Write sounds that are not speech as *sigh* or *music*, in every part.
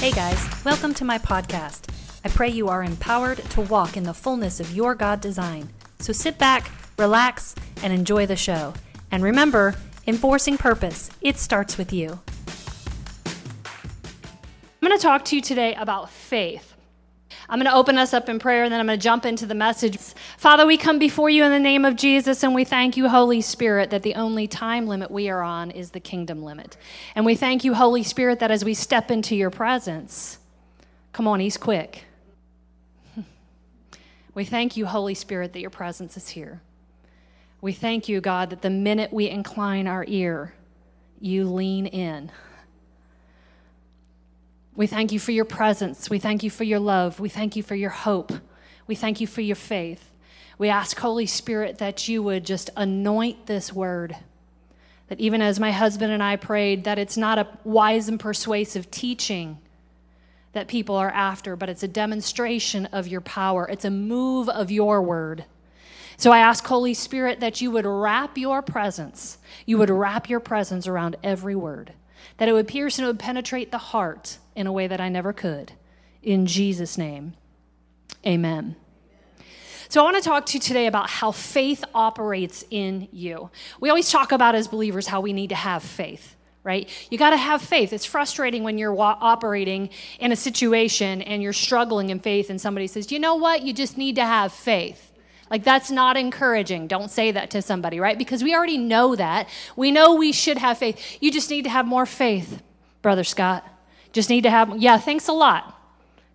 Hey guys, welcome to my podcast. I pray you are empowered to walk in the fullness of your God design. So sit back, relax, and enjoy the show. And remember, enforcing purpose, it starts with you. I'm going to talk to you today about faith. I'm going to open us up in prayer and then I'm going to jump into the message. Father, we come before you in the name of Jesus and we thank you, Holy Spirit, that the only time limit we are on is the kingdom limit. And we thank you, Holy Spirit, that as we step into your presence, come on, He's quick. *laughs* We thank you, Holy Spirit, that your presence is here. We thank you, God, that the minute we incline our ear, you lean in. We thank you for your presence. We thank you for your love. We thank you for your hope. We thank you for your faith. We ask, Holy Spirit, that you would just anoint this word. That even as my husband and I prayed, that it's not a wise and persuasive teaching that people are after, but it's a demonstration of your power. It's a move of your word. So I ask, Holy Spirit, that you would wrap your presence, you would wrap your presence around every word, that it would pierce and it would penetrate the heart in a way that I never could. In Jesus' name, amen. So, I want to talk to you today about how faith operates in you. We always talk about as believers how we need to have faith, right? You got to have faith. It's frustrating when you're wa- operating in a situation and you're struggling in faith, and somebody says, you know what? You just need to have faith. Like, that's not encouraging. Don't say that to somebody, right? Because we already know that. We know we should have faith. You just need to have more faith, Brother Scott. Just need to have, yeah, thanks a lot.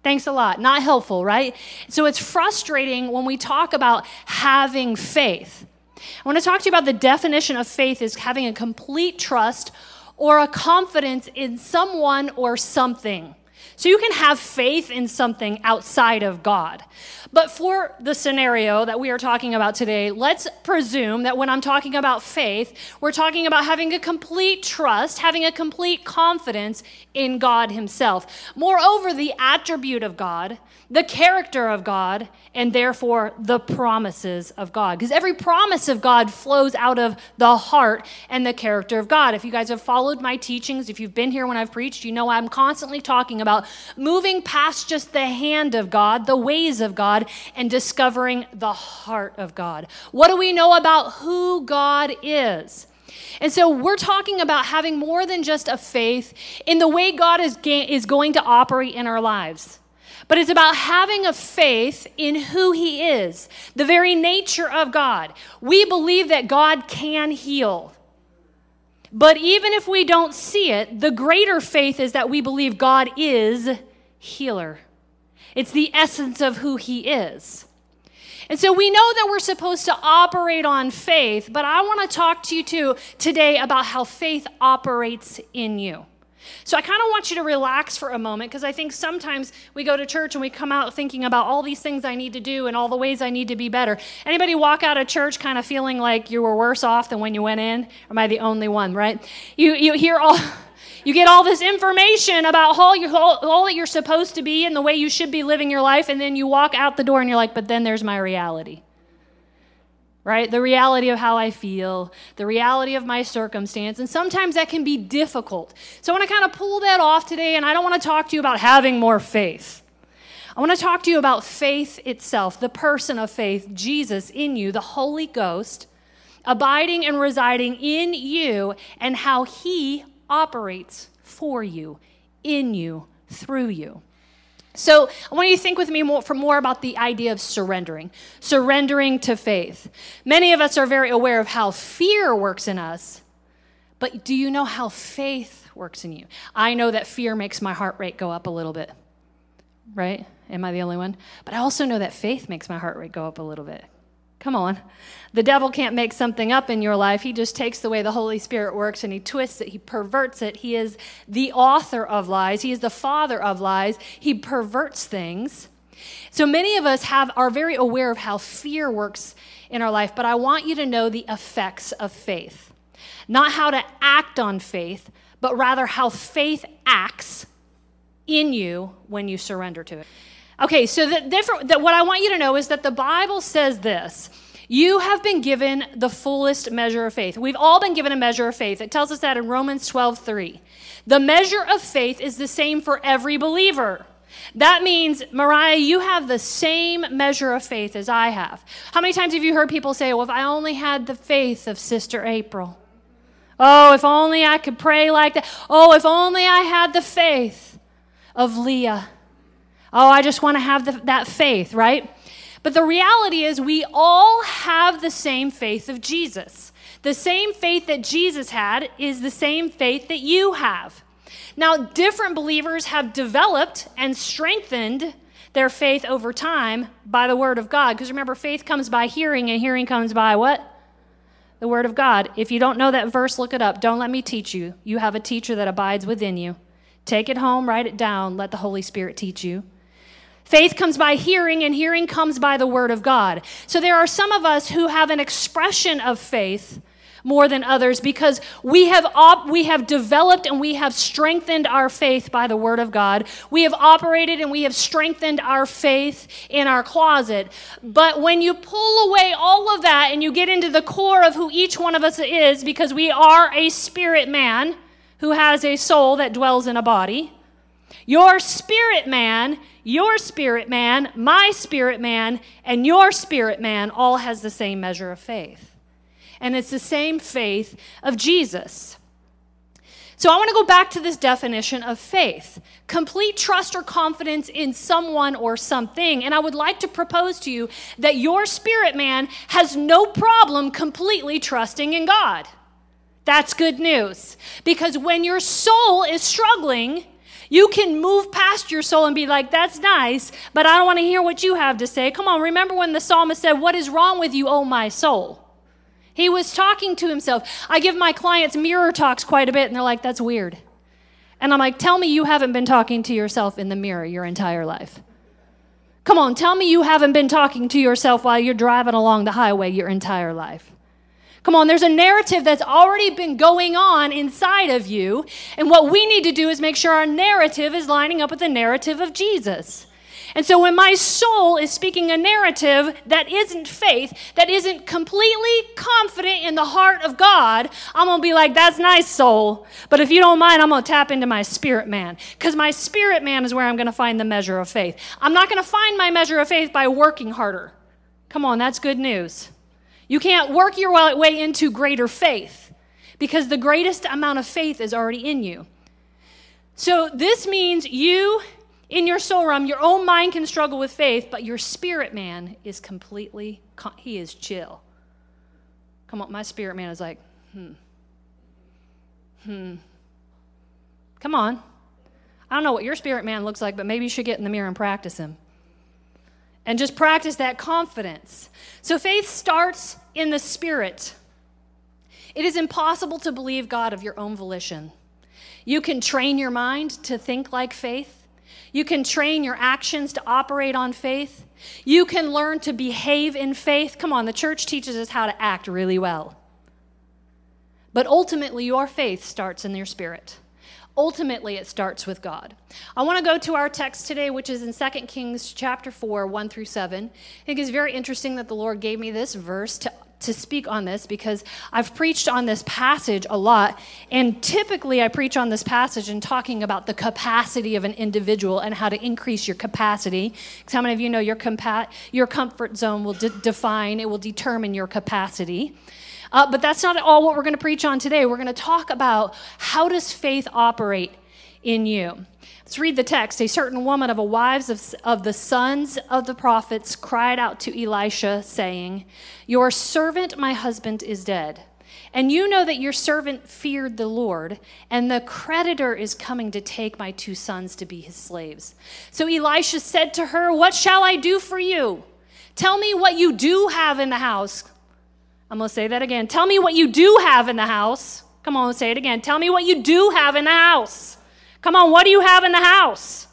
Thanks a lot. Not helpful, right? So it's frustrating when we talk about having faith. I want to talk to you about the definition of faith is having a complete trust or a confidence in someone or something. So you can have faith in something outside of God. But for the scenario that we are talking about today, let's presume that when I'm talking about faith, we're talking about having a complete trust, having a complete confidence in God Himself. Moreover, the attribute of God, the character of God, and therefore the promises of God. Because every promise of God flows out of the heart and the character of God. If you guys have followed my teachings, if you've been here when I've preached, you know I'm constantly talking about moving past just the hand of God, the ways of God, and discovering the heart of God. What do we know about who God is? And so we're talking about having more than just a faith in the way God is, ga- is going to operate in our lives. But it's about having a faith in who He is, the very nature of God. We believe that God can heal. But even if we don't see it, the greater faith is that we believe God is healer. It's the essence of who He is. And so we know that we're supposed to operate on faith, but I want to talk to you too today about how faith operates in you. So I kind of want you to relax for a moment because I think sometimes we go to church and we come out thinking about all these things I need to do and all the ways I need to be better. Anybody walk out of church kind of feeling like you were worse off than when you went in? Am I the only one, right? You you hear all *laughs* you get all this information about all, all, all that you're supposed to be and the way you should be living your life, and then you walk out the door and you're like, but then there's my reality. Right? The reality of how I feel, the reality of my circumstance. And sometimes that can be difficult. So I want to kind of pull that off today, and I don't want to talk to you about having more faith. I want to talk to you about faith itself, the person of faith, Jesus in you, the Holy Ghost, abiding and residing in you, and how he operates for you, in you, through you. So I want you to think with me more, for more about the idea of surrendering, surrendering to faith. Many of us are very aware of how fear works in us, but do you know how faith works in you? I know that fear makes my heart rate go up a little bit, right? Am I the only one? But I also know that faith makes my heart rate go up a little bit. Come on. The devil can't make something up in your life. He just takes the way the Holy Spirit works and he twists it, he perverts it. He is the author of lies, he is the father of lies. He perverts things. So many of us have are very aware of how fear works in our life, but I want you to know the effects of faith. Not how to act on faith, but rather how faith acts in you when you surrender to it. Okay, so the different, that what I want you to know is that the Bible says this You have been given the fullest measure of faith. We've all been given a measure of faith. It tells us that in Romans 12 3. The measure of faith is the same for every believer. That means, Mariah, you have the same measure of faith as I have. How many times have you heard people say, Well, if I only had the faith of Sister April? Oh, if only I could pray like that. Oh, if only I had the faith of Leah. Oh, I just want to have the, that faith, right? But the reality is, we all have the same faith of Jesus. The same faith that Jesus had is the same faith that you have. Now, different believers have developed and strengthened their faith over time by the Word of God. Because remember, faith comes by hearing, and hearing comes by what? The Word of God. If you don't know that verse, look it up. Don't let me teach you. You have a teacher that abides within you. Take it home, write it down, let the Holy Spirit teach you. Faith comes by hearing, and hearing comes by the word of God. So there are some of us who have an expression of faith more than others because we have op- we have developed and we have strengthened our faith by the word of God. We have operated and we have strengthened our faith in our closet. But when you pull away all of that and you get into the core of who each one of us is because we are a spirit man who has a soul that dwells in a body, your spirit man your spirit man, my spirit man, and your spirit man all has the same measure of faith. And it's the same faith of Jesus. So I want to go back to this definition of faith complete trust or confidence in someone or something. And I would like to propose to you that your spirit man has no problem completely trusting in God. That's good news. Because when your soul is struggling, you can move past your soul and be like, that's nice, but I don't want to hear what you have to say. Come on, remember when the psalmist said, What is wrong with you, oh my soul? He was talking to himself. I give my clients mirror talks quite a bit, and they're like, That's weird. And I'm like, Tell me you haven't been talking to yourself in the mirror your entire life. Come on, tell me you haven't been talking to yourself while you're driving along the highway your entire life. Come on, there's a narrative that's already been going on inside of you. And what we need to do is make sure our narrative is lining up with the narrative of Jesus. And so when my soul is speaking a narrative that isn't faith, that isn't completely confident in the heart of God, I'm going to be like, that's nice, soul. But if you don't mind, I'm going to tap into my spirit man. Because my spirit man is where I'm going to find the measure of faith. I'm not going to find my measure of faith by working harder. Come on, that's good news. You can't work your way into greater faith because the greatest amount of faith is already in you. So this means you, in your soul realm, your own mind can struggle with faith, but your spirit man is completely, he is chill. Come on, my spirit man is like, hmm, hmm. Come on. I don't know what your spirit man looks like, but maybe you should get in the mirror and practice him and just practice that confidence. So faith starts in the spirit. It is impossible to believe God of your own volition. You can train your mind to think like faith. You can train your actions to operate on faith. You can learn to behave in faith. Come on, the church teaches us how to act really well. But ultimately, your faith starts in your spirit. Ultimately, it starts with God. I want to go to our text today, which is in 2 Kings chapter 4, 1 through 7. I think it's very interesting that the Lord gave me this verse to, to speak on this because I've preached on this passage a lot. And typically, I preach on this passage and talking about the capacity of an individual and how to increase your capacity. Because how many of you know your, compa- your comfort zone will de- define, it will determine your capacity. Uh, but that's not at all what we're going to preach on today. We're going to talk about how does faith operate in you. Let's read the text. A certain woman of the wives of, of the sons of the prophets cried out to Elisha, saying, Your servant, my husband, is dead. And you know that your servant feared the Lord, and the creditor is coming to take my two sons to be his slaves. So Elisha said to her, What shall I do for you? Tell me what you do have in the house. I'm going to say that again. Tell me what you do have in the house. Come on, say it again. Tell me what you do have in the house. Come on, what do you have in the house?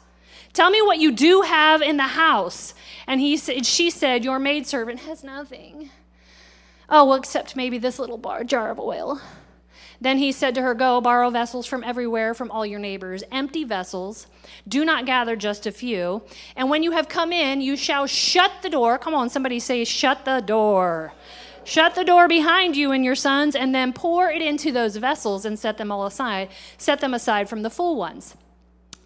Tell me what you do have in the house. And he said, she said, Your maidservant has nothing. Oh, well, except maybe this little bar, jar of oil. Then he said to her, Go, borrow vessels from everywhere, from all your neighbors, empty vessels. Do not gather just a few. And when you have come in, you shall shut the door. Come on, somebody say, Shut the door. Shut the door behind you and your sons, and then pour it into those vessels and set them all aside, set them aside from the full ones.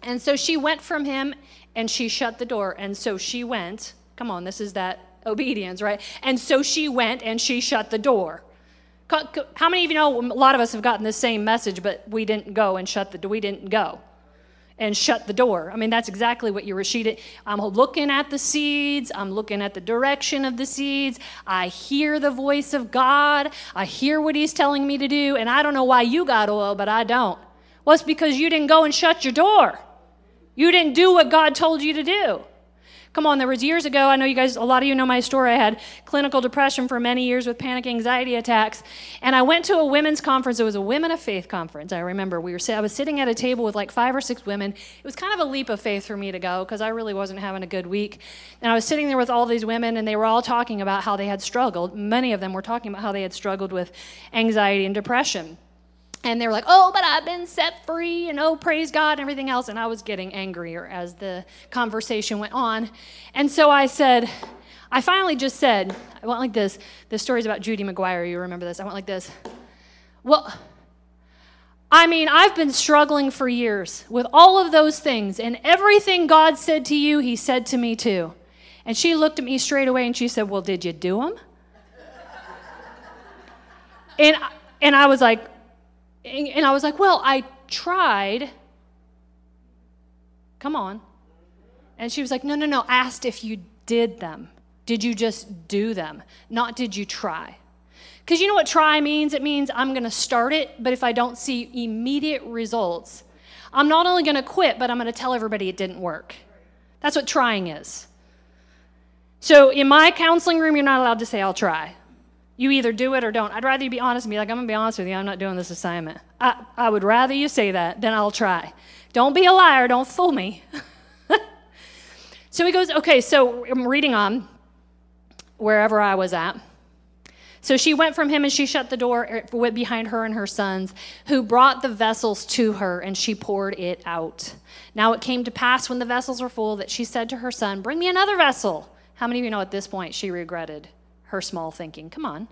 And so she went from him and she shut the door. And so she went. Come on, this is that obedience, right? And so she went and she shut the door. How many of you know a lot of us have gotten the same message, but we didn't go and shut the? We didn't go and shut the door. I mean, that's exactly what. She. I'm looking at the seeds. I'm looking at the direction of the seeds. I hear the voice of God. I hear what He's telling me to do. And I don't know why you got oil, but I don't. Well, it's because you didn't go and shut your door. You didn't do what God told you to do. Come on, there was years ago, I know you guys, a lot of you know my story. I had clinical depression for many years with panic anxiety attacks. And I went to a women's conference. It was a Women of Faith conference. I remember we were, I was sitting at a table with like five or six women. It was kind of a leap of faith for me to go because I really wasn't having a good week. And I was sitting there with all these women, and they were all talking about how they had struggled. Many of them were talking about how they had struggled with anxiety and depression. And they were like, oh, but I've been set free, and oh, praise God, and everything else. And I was getting angrier as the conversation went on. And so I said, I finally just said, I went like this. The story's about Judy McGuire. You remember this. I went like this. Well, I mean, I've been struggling for years with all of those things, and everything God said to you, He said to me too. And she looked at me straight away and she said, Well, did you do them? and, and I was like, and I was like, Well, I tried. Come on. And she was like, No, no, no. I asked if you did them. Did you just do them? Not did you try? Because you know what try means? It means I'm going to start it, but if I don't see immediate results, I'm not only going to quit, but I'm going to tell everybody it didn't work. That's what trying is. So in my counseling room, you're not allowed to say, I'll try. You either do it or don't. I'd rather you be honest and be like, I'm going to be honest with you, I'm not doing this assignment. I, I would rather you say that than I'll try. Don't be a liar, don't fool me. *laughs* so he goes, okay, so I'm reading on wherever I was at. So she went from him and she shut the door er, behind her and her sons, who brought the vessels to her, and she poured it out. Now it came to pass when the vessels were full that she said to her son, Bring me another vessel. How many of you know at this point she regretted? Her small thinking. Come on.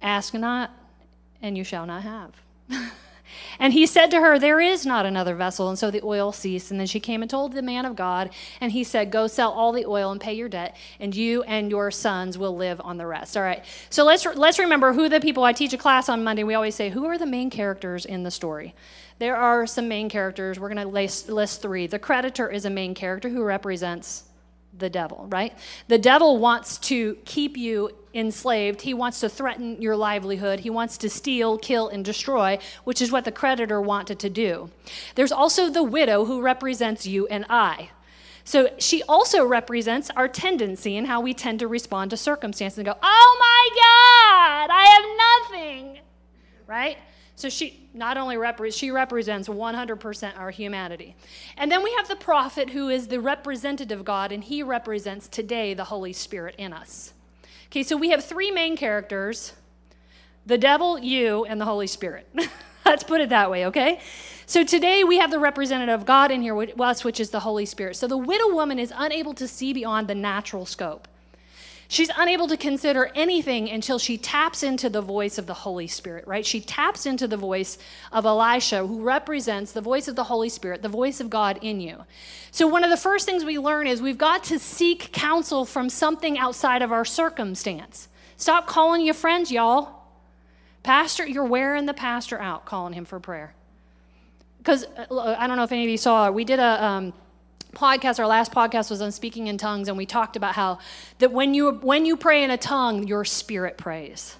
Ask not, and you shall not have. *laughs* and he said to her, There is not another vessel. And so the oil ceased. And then she came and told the man of God, and he said, Go sell all the oil and pay your debt, and you and your sons will live on the rest. All right. So let's, let's remember who the people I teach a class on Monday. We always say, Who are the main characters in the story? There are some main characters. We're going to list, list three. The creditor is a main character who represents the devil, right? The devil wants to keep you enslaved. He wants to threaten your livelihood. He wants to steal, kill, and destroy, which is what the creditor wanted to do. There's also the widow who represents you and I. So she also represents our tendency and how we tend to respond to circumstances and go, oh my God, I have nothing, right? So she not only repre- she represents 100% our humanity. And then we have the prophet who is the representative of God and he represents today the Holy Spirit in us. Okay, so we have three main characters the devil, you, and the Holy Spirit. *laughs* Let's put it that way, okay? So today we have the representative of God in here with us, which is the Holy Spirit. So the widow woman is unable to see beyond the natural scope. She's unable to consider anything until she taps into the voice of the Holy Spirit, right? She taps into the voice of Elisha, who represents the voice of the Holy Spirit, the voice of God in you. So, one of the first things we learn is we've got to seek counsel from something outside of our circumstance. Stop calling your friends, y'all. Pastor, you're wearing the pastor out, calling him for prayer. Because uh, I don't know if any of you saw, we did a. Um, podcast our last podcast was on speaking in tongues and we talked about how that when you when you pray in a tongue your spirit prays.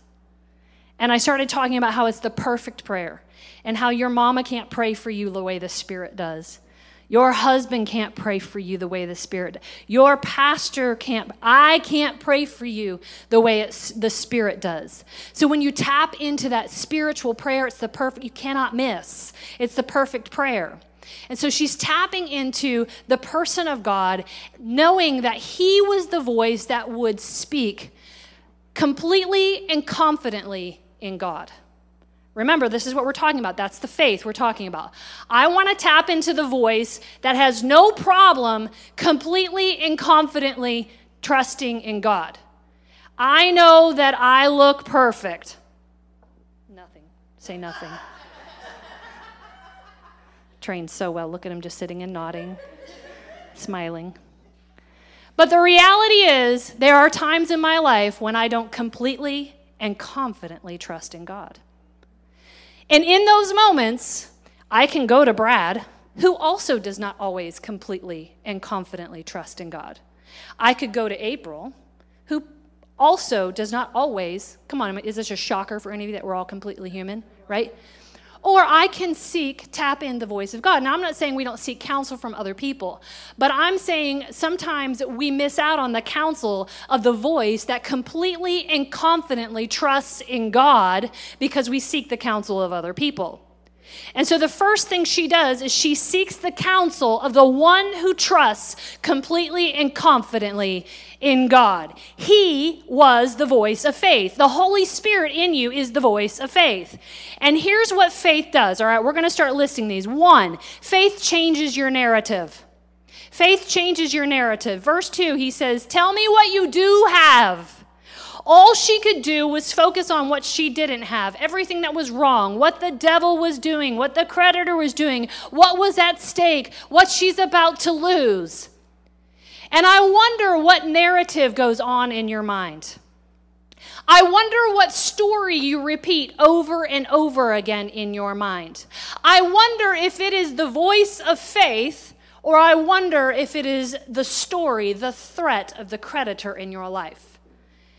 And i started talking about how it's the perfect prayer and how your mama can't pray for you the way the spirit does. Your husband can't pray for you the way the spirit your pastor can't i can't pray for you the way it's, the spirit does. So when you tap into that spiritual prayer it's the perfect you cannot miss. It's the perfect prayer and so she's tapping into the person of God, knowing that He was the voice that would speak completely and confidently in God. Remember, this is what we're talking about. That's the faith we're talking about. I want to tap into the voice that has no problem completely and confidently trusting in God. I know that I look perfect. Nothing. Say nothing. Trained so well. Look at him just sitting and nodding, smiling. But the reality is, there are times in my life when I don't completely and confidently trust in God. And in those moments, I can go to Brad, who also does not always completely and confidently trust in God. I could go to April, who also does not always, come on, is this a shocker for any of you that we're all completely human, right? Or I can seek, tap in the voice of God. Now, I'm not saying we don't seek counsel from other people, but I'm saying sometimes we miss out on the counsel of the voice that completely and confidently trusts in God because we seek the counsel of other people. And so the first thing she does is she seeks the counsel of the one who trusts completely and confidently in God. He was the voice of faith. The Holy Spirit in you is the voice of faith. And here's what faith does. All right, we're going to start listing these. One, faith changes your narrative. Faith changes your narrative. Verse 2, he says, Tell me what you do have. All she could do was focus on what she didn't have, everything that was wrong, what the devil was doing, what the creditor was doing, what was at stake, what she's about to lose. And I wonder what narrative goes on in your mind. I wonder what story you repeat over and over again in your mind. I wonder if it is the voice of faith, or I wonder if it is the story, the threat of the creditor in your life.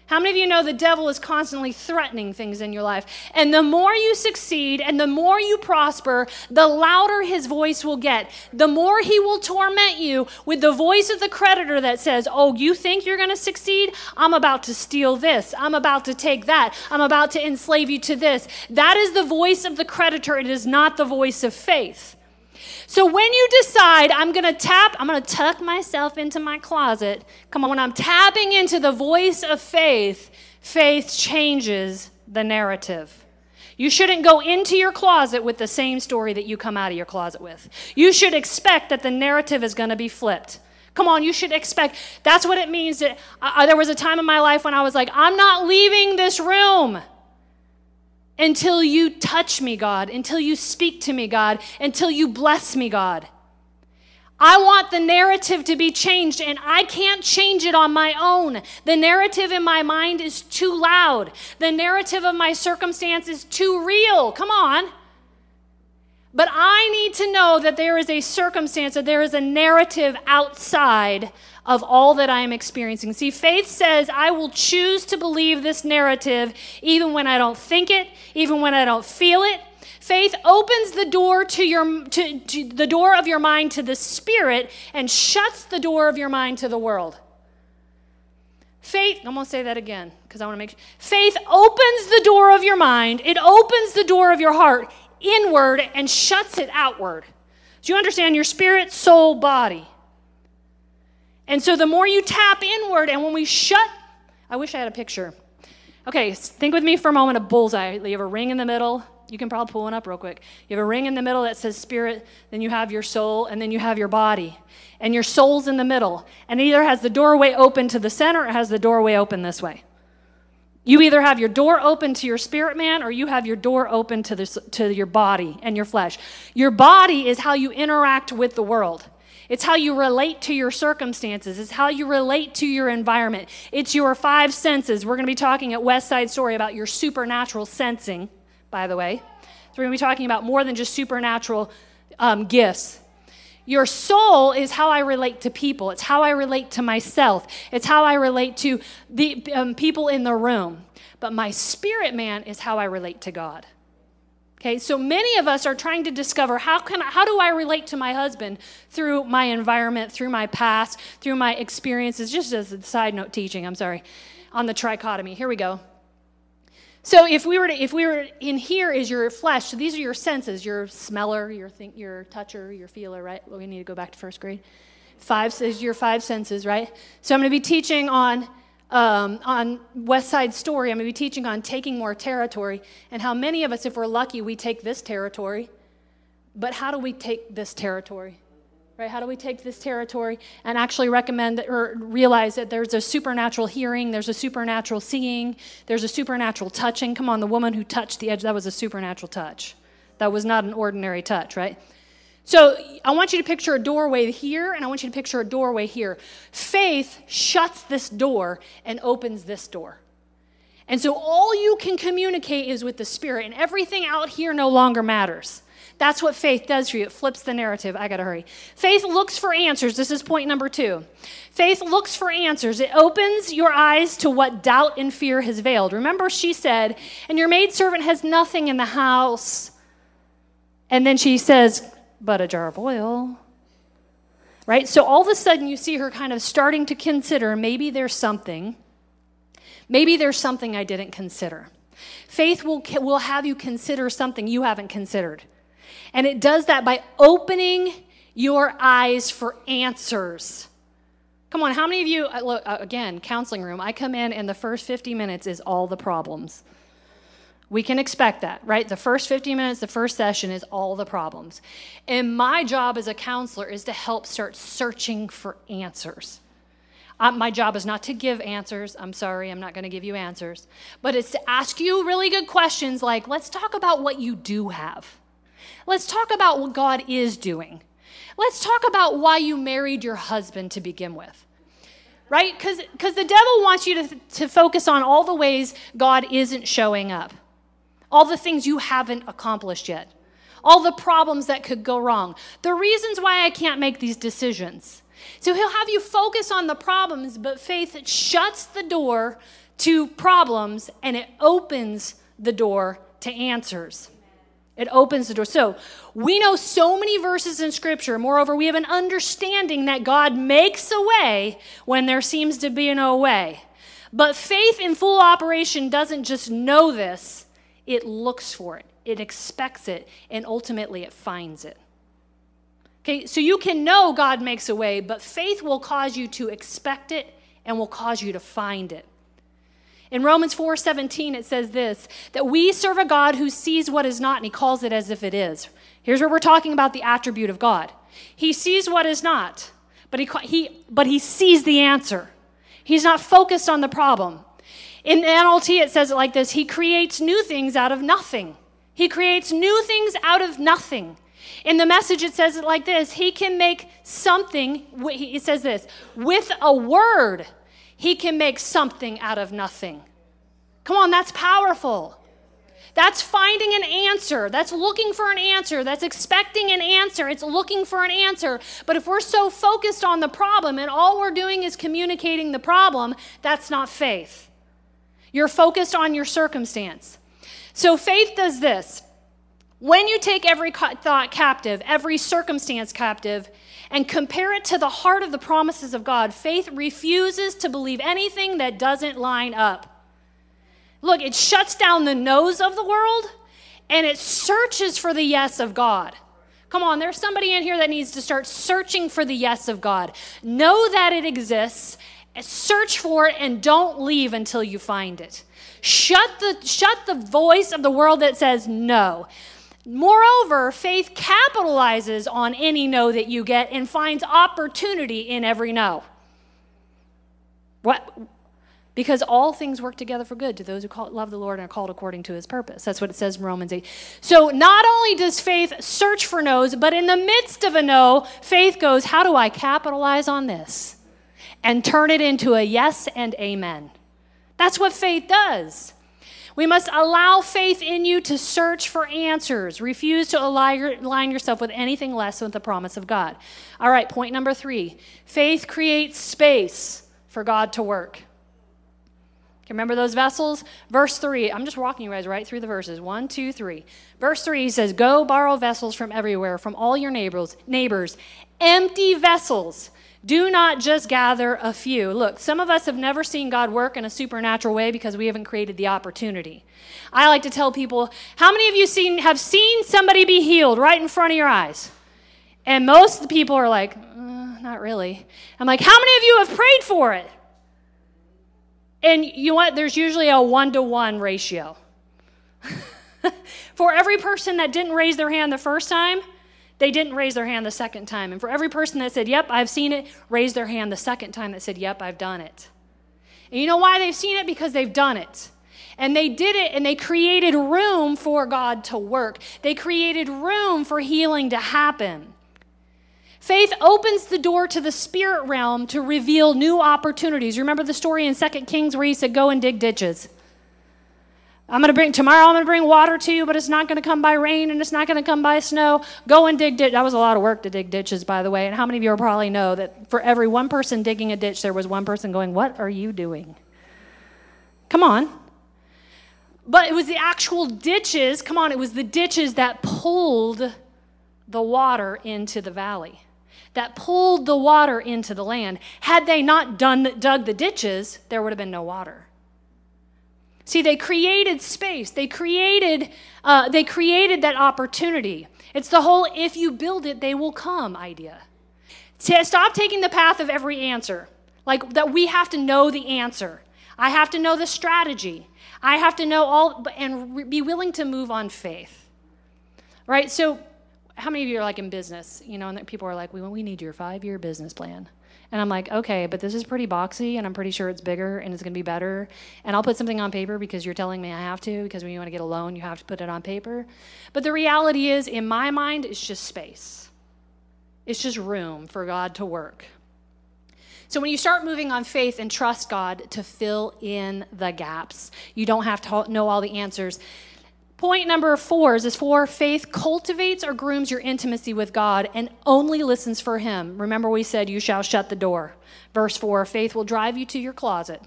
How many of you know the devil is constantly threatening things in your life? And the more you succeed and the more you prosper, the louder his voice will get. The more he will torment you with the voice of the creditor that says, Oh, you think you're going to succeed? I'm about to steal this. I'm about to take that. I'm about to enslave you to this. That is the voice of the creditor. It is not the voice of faith. So when you decide, I'm going to tap, I'm going to tuck myself into my closet, come on, when I'm tapping into the voice of faith, faith changes the narrative. You shouldn't go into your closet with the same story that you come out of your closet with. You should expect that the narrative is going to be flipped. Come on, you should expect. That's what it means. That, uh, there was a time in my life when I was like, I'm not leaving this room until you touch me, God, until you speak to me, God, until you bless me, God. I want the narrative to be changed, and I can't change it on my own. The narrative in my mind is too loud. The narrative of my circumstance is too real. Come on. But I need to know that there is a circumstance, that there is a narrative outside of all that I am experiencing. See, faith says, I will choose to believe this narrative even when I don't think it, even when I don't feel it. Faith opens the door to your to, to the door of your mind to the spirit and shuts the door of your mind to the world. Faith, I'm going to say that again because I want to make sure. Faith opens the door of your mind, it opens the door of your heart inward and shuts it outward. Do you understand your spirit, soul, body? And so the more you tap inward, and when we shut, I wish I had a picture. Okay, think with me for a moment a bullseye. You have a ring in the middle. You can probably pull one up real quick. You have a ring in the middle that says spirit, then you have your soul, and then you have your body. And your soul's in the middle. And it either has the doorway open to the center or has the doorway open this way. You either have your door open to your spirit man or you have your door open to, the, to your body and your flesh. Your body is how you interact with the world. It's how you relate to your circumstances. It's how you relate to your environment. It's your five senses. We're going to be talking at West Side Story about your supernatural sensing, by the way. So we're going to be talking about more than just supernatural um, gifts. Your soul is how I relate to people. It's how I relate to myself. It's how I relate to the um, people in the room. But my spirit man is how I relate to God. Okay, so many of us are trying to discover how can I, how do I relate to my husband through my environment, through my past, through my experiences. Just as a side note, teaching. I'm sorry, on the trichotomy. Here we go. So if we were to, if we were in here is your flesh. So these are your senses: your smeller, your think, your toucher, your feeler. Right? Well, we need to go back to first grade. Five is your five senses, right? So I'm going to be teaching on um, on West Side Story. I'm going to be teaching on taking more territory and how many of us, if we're lucky, we take this territory. But how do we take this territory? Right? How do we take this territory and actually recommend or realize that there's a supernatural hearing, there's a supernatural seeing, there's a supernatural touching? Come on, the woman who touched the edge, that was a supernatural touch. That was not an ordinary touch, right? So I want you to picture a doorway here, and I want you to picture a doorway here. Faith shuts this door and opens this door. And so all you can communicate is with the Spirit, and everything out here no longer matters. That's what faith does for you. It flips the narrative. I got to hurry. Faith looks for answers. This is point number two. Faith looks for answers. It opens your eyes to what doubt and fear has veiled. Remember, she said, and your maidservant has nothing in the house. And then she says, but a jar of oil. Right? So all of a sudden, you see her kind of starting to consider maybe there's something. Maybe there's something I didn't consider. Faith will, will have you consider something you haven't considered. And it does that by opening your eyes for answers. Come on, how many of you, uh, look, uh, again, counseling room, I come in and the first 50 minutes is all the problems. We can expect that, right? The first 50 minutes, the first session is all the problems. And my job as a counselor is to help start searching for answers. Uh, my job is not to give answers. I'm sorry, I'm not going to give you answers. But it's to ask you really good questions like, let's talk about what you do have. Let's talk about what God is doing. Let's talk about why you married your husband to begin with. Right? Because the devil wants you to, to focus on all the ways God isn't showing up, all the things you haven't accomplished yet, all the problems that could go wrong, the reasons why I can't make these decisions. So he'll have you focus on the problems, but faith shuts the door to problems and it opens the door to answers. It opens the door. So we know so many verses in Scripture. Moreover, we have an understanding that God makes a way when there seems to be no way. But faith in full operation doesn't just know this, it looks for it, it expects it, and ultimately it finds it. Okay, so you can know God makes a way, but faith will cause you to expect it and will cause you to find it. In Romans 4:17 it says this that we serve a God who sees what is not and he calls it as if it is. Here's where we're talking about the attribute of God. He sees what is not, but he, he but he sees the answer. He's not focused on the problem. In NLT it says it like this, he creates new things out of nothing. He creates new things out of nothing. In the message, it says it like this He can make something, it says this, with a word he can make something out of nothing. Come on, that's powerful. That's finding an answer. That's looking for an answer. That's expecting an answer. It's looking for an answer. But if we're so focused on the problem and all we're doing is communicating the problem, that's not faith. You're focused on your circumstance. So faith does this. When you take every thought captive, every circumstance captive, and compare it to the heart of the promises of God, faith refuses to believe anything that doesn't line up. Look, it shuts down the no's of the world and it searches for the yes of God. Come on, there's somebody in here that needs to start searching for the yes of God. Know that it exists, search for it, and don't leave until you find it. Shut the, shut the voice of the world that says no. Moreover, faith capitalizes on any no that you get and finds opportunity in every no. What? Because all things work together for good to those who call, love the Lord and are called according to his purpose. That's what it says in Romans 8. So not only does faith search for no's, but in the midst of a no, faith goes, How do I capitalize on this? And turn it into a yes and amen. That's what faith does. We must allow faith in you to search for answers. Refuse to align yourself with anything less than the promise of God. All right, point number three faith creates space for God to work. Remember those vessels? Verse 3, I'm just walking you guys right through the verses. One, two, three. Verse 3 says, Go borrow vessels from everywhere, from all your neighbors, neighbors, empty vessels do not just gather a few. Look, some of us have never seen God work in a supernatural way because we haven't created the opportunity. I like to tell people, how many of you seen, have seen somebody be healed right in front of your eyes? And most of the people are like, uh, not really. I'm like, how many of you have prayed for it? And you know what? There's usually a one to one ratio. *laughs* for every person that didn't raise their hand the first time, they didn't raise their hand the second time. And for every person that said, Yep, I've seen it, raise their hand the second time that said, Yep, I've done it. And you know why they've seen it? Because they've done it. And they did it and they created room for God to work. They created room for healing to happen. Faith opens the door to the spirit realm to reveal new opportunities. Remember the story in 2 Kings where he said, Go and dig ditches. I'm going to bring, tomorrow I'm going to bring water to you, but it's not going to come by rain and it's not going to come by snow. Go and dig ditch. That was a lot of work to dig ditches, by the way. And how many of you probably know that for every one person digging a ditch, there was one person going, What are you doing? Come on. But it was the actual ditches, come on, it was the ditches that pulled the water into the valley, that pulled the water into the land. Had they not done, dug the ditches, there would have been no water. See, they created space. They created, uh, they created that opportunity. It's the whole if you build it, they will come idea. Stop taking the path of every answer. Like that we have to know the answer. I have to know the strategy. I have to know all and be willing to move on faith. Right? So, how many of you are like in business? You know, and people are like, we, we need your five year business plan. And I'm like, okay, but this is pretty boxy, and I'm pretty sure it's bigger and it's going to be better. And I'll put something on paper because you're telling me I have to, because when you want to get a loan, you have to put it on paper. But the reality is, in my mind, it's just space, it's just room for God to work. So when you start moving on faith and trust God to fill in the gaps, you don't have to know all the answers. Point number four is this four faith cultivates or grooms your intimacy with God and only listens for Him. Remember, we said, You shall shut the door. Verse four faith will drive you to your closet.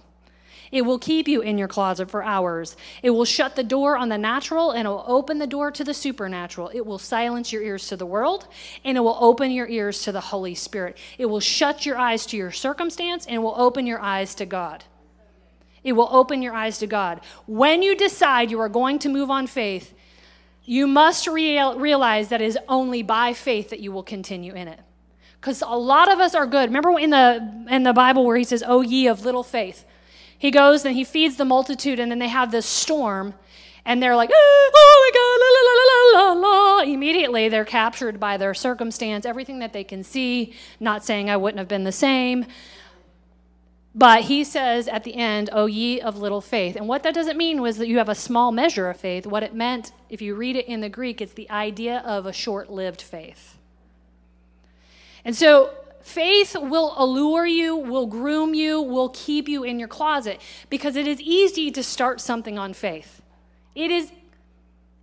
It will keep you in your closet for hours. It will shut the door on the natural and it will open the door to the supernatural. It will silence your ears to the world and it will open your ears to the Holy Spirit. It will shut your eyes to your circumstance and it will open your eyes to God. It will open your eyes to God. When you decide you are going to move on faith, you must real, realize that it is only by faith that you will continue in it. Because a lot of us are good. Remember in the, in the Bible where he says, O ye of little faith? He goes and he feeds the multitude, and then they have this storm, and they're like, oh, oh my God, la la la la la la. Immediately, they're captured by their circumstance, everything that they can see, not saying I wouldn't have been the same. But he says at the end, O ye of little faith. And what that doesn't mean was that you have a small measure of faith. What it meant, if you read it in the Greek, it's the idea of a short lived faith. And so Faith will allure you, will groom you, will keep you in your closet because it is easy to start something on faith. It is,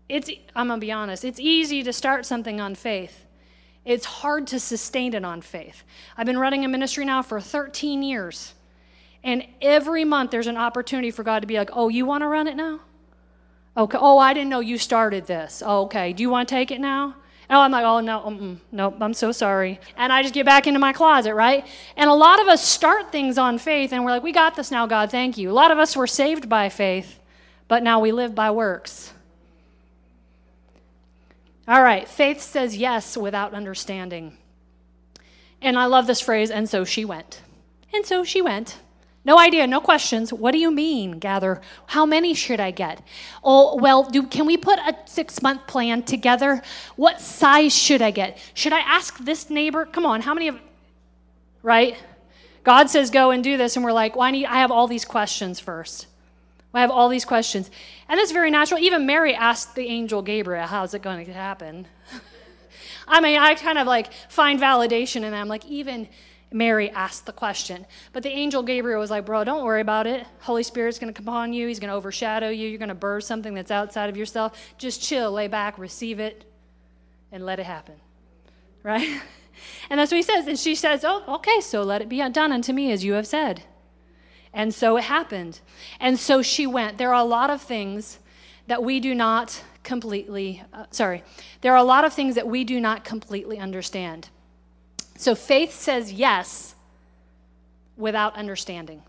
it's, I'm going to be honest, it's easy to start something on faith. It's hard to sustain it on faith. I've been running a ministry now for 13 years. And every month there's an opportunity for God to be like, oh, you want to run it now? Okay. Oh, I didn't know you started this. Oh, okay. Do you want to take it now? Oh, I'm like, oh, no, no, I'm so sorry. And I just get back into my closet, right? And a lot of us start things on faith and we're like, we got this now, God, thank you. A lot of us were saved by faith, but now we live by works. All right, faith says yes without understanding. And I love this phrase, and so she went. And so she went. No idea, no questions. What do you mean, gather? How many should I get? Oh, well, do, can we put a six month plan together? What size should I get? Should I ask this neighbor? Come on, how many of, right? God says go and do this, and we're like, well, I, need, I have all these questions first. I have all these questions. And it's very natural. Even Mary asked the angel Gabriel, how's it going to happen? *laughs* I mean, I kind of like find validation that. I'm like, even Mary asked the question. But the angel Gabriel was like, Bro, don't worry about it. Holy Spirit's going to come upon you. He's going to overshadow you. You're going to birth something that's outside of yourself. Just chill, lay back, receive it, and let it happen. *laughs* Right? And that's what he says. And she says, Oh, okay, so let it be done unto me as you have said. And so it happened. And so she went. There are a lot of things that we do not completely, uh, sorry, there are a lot of things that we do not completely understand. So faith says yes without understanding.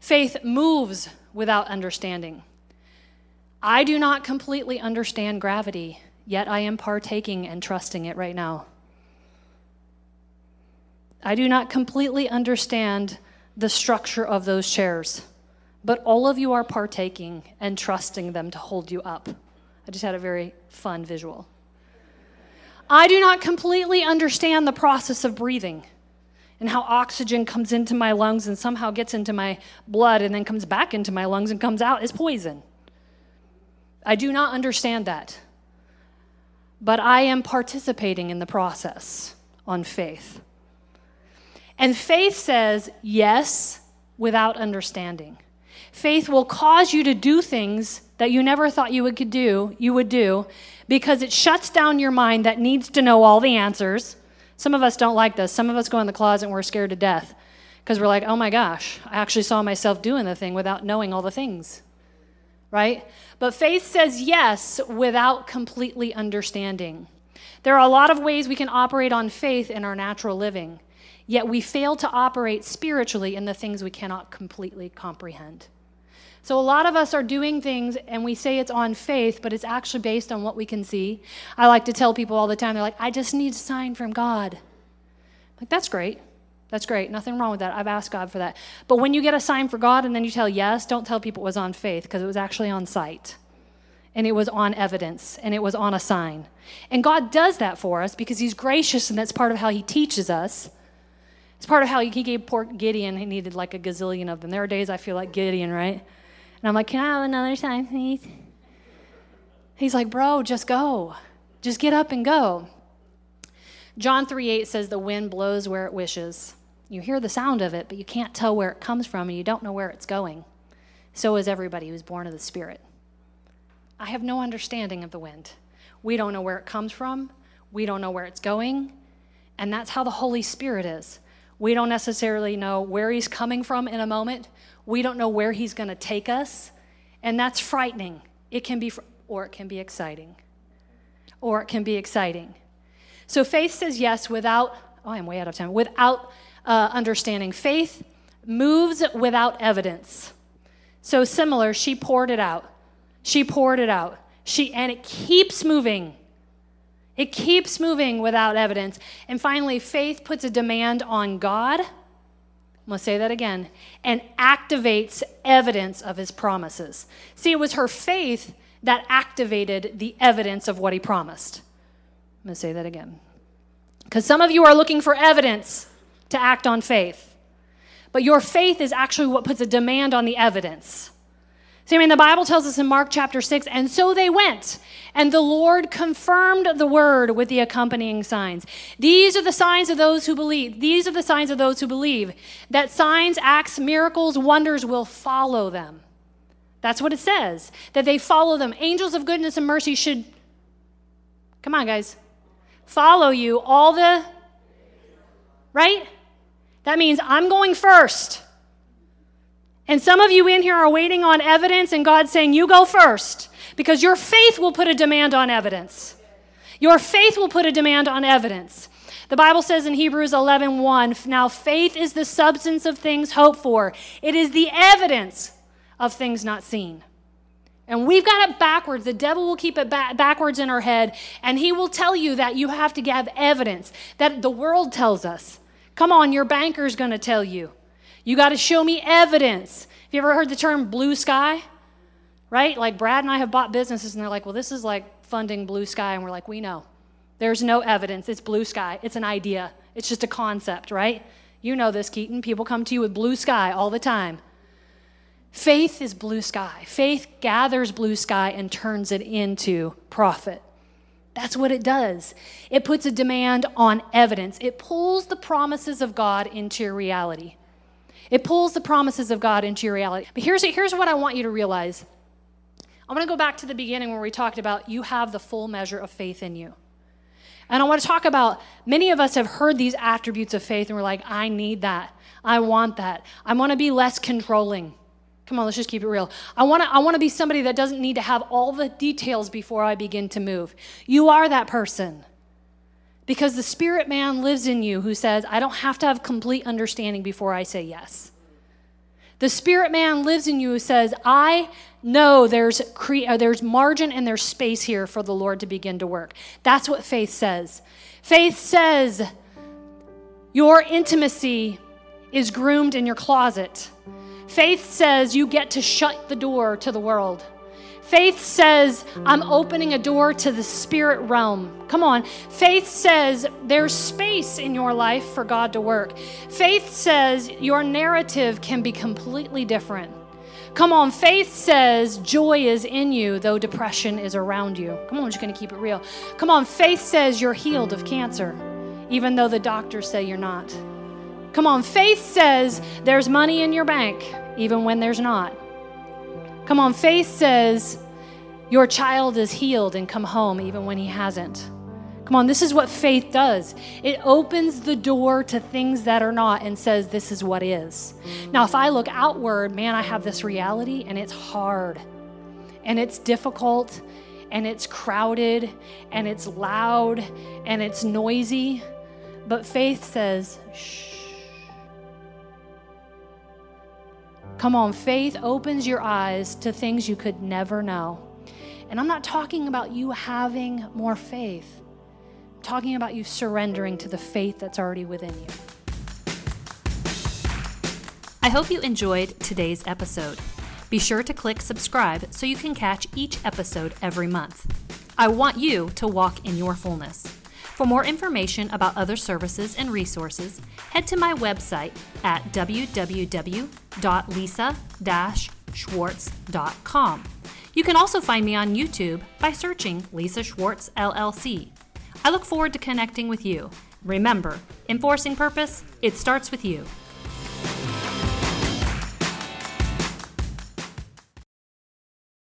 Faith moves without understanding. I do not completely understand gravity, yet I am partaking and trusting it right now. I do not completely understand the structure of those chairs, but all of you are partaking and trusting them to hold you up. I just had a very fun visual. I do not completely understand the process of breathing and how oxygen comes into my lungs and somehow gets into my blood and then comes back into my lungs and comes out as poison. I do not understand that. But I am participating in the process on faith. And faith says yes without understanding. Faith will cause you to do things that you never thought you would could do, you would do because it shuts down your mind that needs to know all the answers. Some of us don't like this. Some of us go in the closet and we're scared to death because we're like, "Oh my gosh, I actually saw myself doing the thing without knowing all the things." Right? But faith says yes without completely understanding. There are a lot of ways we can operate on faith in our natural living, yet we fail to operate spiritually in the things we cannot completely comprehend. So, a lot of us are doing things and we say it's on faith, but it's actually based on what we can see. I like to tell people all the time, they're like, I just need a sign from God. I'm like, that's great. That's great. Nothing wrong with that. I've asked God for that. But when you get a sign for God and then you tell yes, don't tell people it was on faith because it was actually on sight. And it was on evidence and it was on a sign. And God does that for us because He's gracious and that's part of how He teaches us. It's part of how He gave poor Gideon, he needed like a gazillion of them. There are days I feel like Gideon, right? And I'm like, Can I have another sign, please? He's like, Bro, just go. Just get up and go. John 3 8 says, The wind blows where it wishes. You hear the sound of it, but you can't tell where it comes from and you don't know where it's going. So is everybody who's born of the Spirit. I have no understanding of the wind. We don't know where it comes from, we don't know where it's going, and that's how the Holy Spirit is. We don't necessarily know where he's coming from in a moment. We don't know where he's going to take us, and that's frightening. It can be, or it can be exciting. Or it can be exciting. So faith says yes without, oh, I'm way out of time, without uh, understanding. Faith moves without evidence. So similar, she poured it out. She poured it out. She, and it keeps moving. It keeps moving without evidence. And finally, faith puts a demand on God I'm going to say that again, and activates evidence of his promises. See, it was her faith that activated the evidence of what he promised. I'm going to say that again. Because some of you are looking for evidence to act on faith, but your faith is actually what puts a demand on the evidence. See, I mean, the Bible tells us in Mark chapter 6, and so they went, and the Lord confirmed the word with the accompanying signs. These are the signs of those who believe. These are the signs of those who believe that signs, acts, miracles, wonders will follow them. That's what it says, that they follow them. Angels of goodness and mercy should, come on, guys, follow you all the, right? That means I'm going first. And some of you in here are waiting on evidence, and God's saying, You go first, because your faith will put a demand on evidence. Your faith will put a demand on evidence. The Bible says in Hebrews 11 1, Now faith is the substance of things hoped for, it is the evidence of things not seen. And we've got it backwards. The devil will keep it ba- backwards in our head, and he will tell you that you have to have evidence that the world tells us. Come on, your banker's going to tell you. You got to show me evidence. Have you ever heard the term blue sky? Right? Like Brad and I have bought businesses and they're like, well, this is like funding blue sky. And we're like, we know. There's no evidence. It's blue sky. It's an idea. It's just a concept, right? You know this, Keaton. People come to you with blue sky all the time. Faith is blue sky. Faith gathers blue sky and turns it into profit. That's what it does. It puts a demand on evidence, it pulls the promises of God into reality. It pulls the promises of God into your reality. But here's, here's what I want you to realize. I'm going to go back to the beginning where we talked about you have the full measure of faith in you. And I want to talk about many of us have heard these attributes of faith and we're like, I need that. I want that. I want to be less controlling. Come on, let's just keep it real. I want to I want to be somebody that doesn't need to have all the details before I begin to move. You are that person. Because the spirit man lives in you who says, I don't have to have complete understanding before I say yes. The spirit man lives in you who says, I know there's, cre- uh, there's margin and there's space here for the Lord to begin to work. That's what faith says. Faith says, Your intimacy is groomed in your closet. Faith says you get to shut the door to the world. Faith says, I'm opening a door to the spirit realm. Come on. Faith says there's space in your life for God to work. Faith says your narrative can be completely different. Come on, faith says joy is in you, though depression is around you. Come on, I'm just going to keep it real. Come on, faith says you're healed of cancer, even though the doctors say you're not. Come on, faith says there's money in your bank, even when there's not. Come on, faith says your child is healed and come home, even when he hasn't. Come on, this is what faith does. It opens the door to things that are not and says, This is what is. Now, if I look outward, man, I have this reality and it's hard and it's difficult and it's crowded and it's loud and it's noisy. But faith says, Shh. Come on, faith opens your eyes to things you could never know. And I'm not talking about you having more faith I'm talking about you surrendering to the faith that's already within you. I hope you enjoyed today's episode. Be sure to click subscribe so you can catch each episode every month. I want you to walk in your fullness. For more information about other services and resources, head to my website at www.lisa-schwartz.com. You can also find me on YouTube by searching Lisa Schwartz LLC. I look forward to connecting with you. Remember, enforcing purpose, it starts with you.